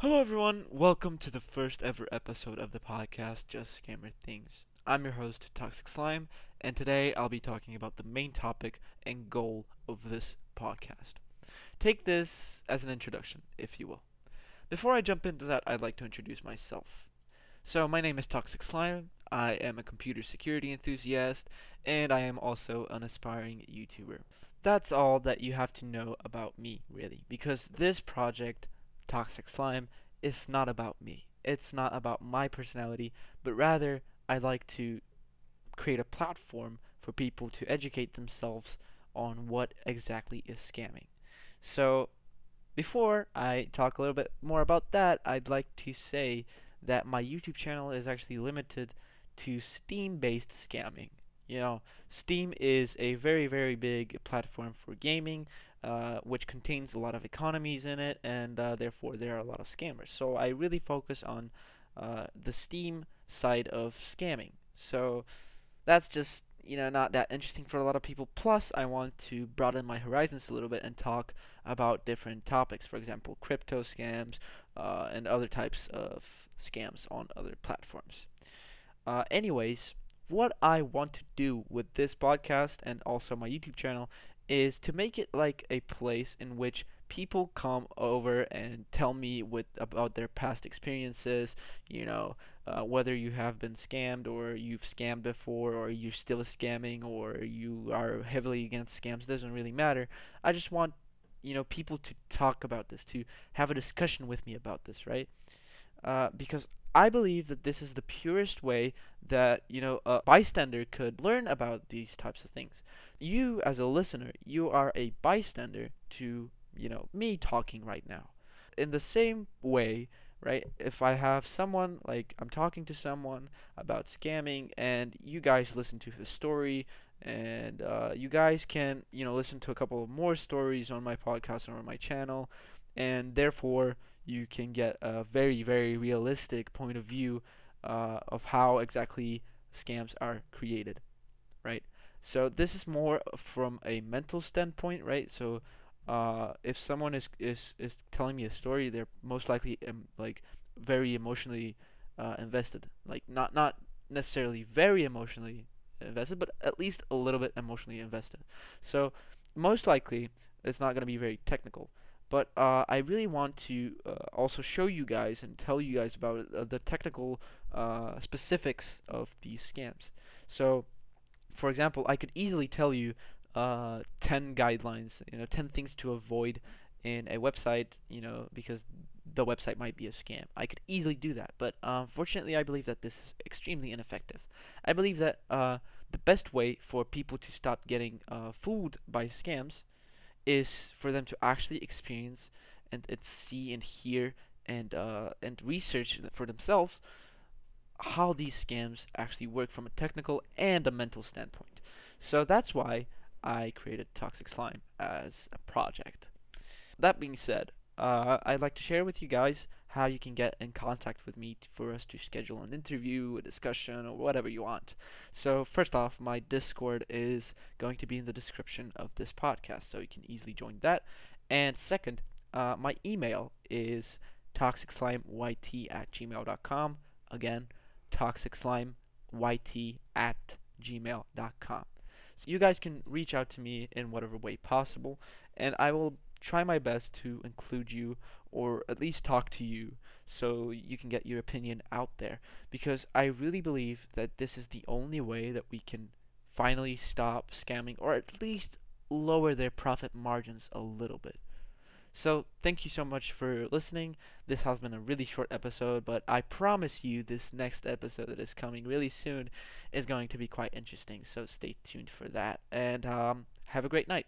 Hello, everyone. Welcome to the first ever episode of the podcast, Just Scammer Things. I'm your host, Toxic Slime, and today I'll be talking about the main topic and goal of this podcast. Take this as an introduction, if you will. Before I jump into that, I'd like to introduce myself. So, my name is Toxic Slime. I am a computer security enthusiast, and I am also an aspiring YouTuber. That's all that you have to know about me, really, because this project, Toxic Slime, it's not about me. It's not about my personality, but rather, I like to create a platform for people to educate themselves on what exactly is scamming. So, before I talk a little bit more about that, I'd like to say that my YouTube channel is actually limited to Steam based scamming. You know, Steam is a very, very big platform for gaming, uh, which contains a lot of economies in it, and uh, therefore there are a lot of scammers. So I really focus on uh, the Steam side of scamming. So that's just you know not that interesting for a lot of people. Plus, I want to broaden my horizons a little bit and talk about different topics. For example, crypto scams uh, and other types of scams on other platforms. Uh, anyways, what I want to do with this podcast and also my YouTube channel is to make it like a place in which people come over and tell me with about their past experiences you know uh, whether you have been scammed or you've scammed before or you're still scamming or you are heavily against scams doesn't really matter. I just want you know people to talk about this to have a discussion with me about this right uh, because I believe that this is the purest way that you know a bystander could learn about these types of things. You as a listener, you are a bystander to you know me talking right now. In the same way, right? If I have someone like I'm talking to someone about scamming and you guys listen to his story and uh, you guys can you know listen to a couple more stories on my podcast or on my channel and therefore you can get a very, very realistic point of view uh, of how exactly scams are created, right? So this is more from a mental standpoint, right? So uh, if someone is, is is telling me a story, they're most likely um, like very emotionally uh, invested. Like not not necessarily very emotionally invested, but at least a little bit emotionally invested. So most likely it's not going to be very technical. But uh, I really want to uh, also show you guys and tell you guys about uh, the technical uh, specifics of these scams. So, for example, I could easily tell you uh, 10 guidelines, you know, 10 things to avoid in a website, you know, because the website might be a scam. I could easily do that, but unfortunately, I believe that this is extremely ineffective. I believe that the best way for people to stop getting fooled by scams is for them to actually experience and, and see and hear and uh, and research for themselves how these scams actually work from a technical and a mental standpoint. So that's why I created Toxic Slime as a project. That being said, uh, I'd like to share with you guys how you can get in contact with me for us to schedule an interview, a discussion, or whatever you want. So, first off, my Discord is going to be in the description of this podcast, so you can easily join that. And second, uh, my email is toxicslimeyt at gmail.com. Again, toxicslimeyt at gmail.com. So you guys can reach out to me in whatever way possible, and I will try my best to include you or at least talk to you so you can get your opinion out there because I really believe that this is the only way that we can finally stop scamming or at least lower their profit margins a little bit. So, thank you so much for listening. This has been a really short episode, but I promise you this next episode that is coming really soon is going to be quite interesting. So, stay tuned for that. And um, have a great night.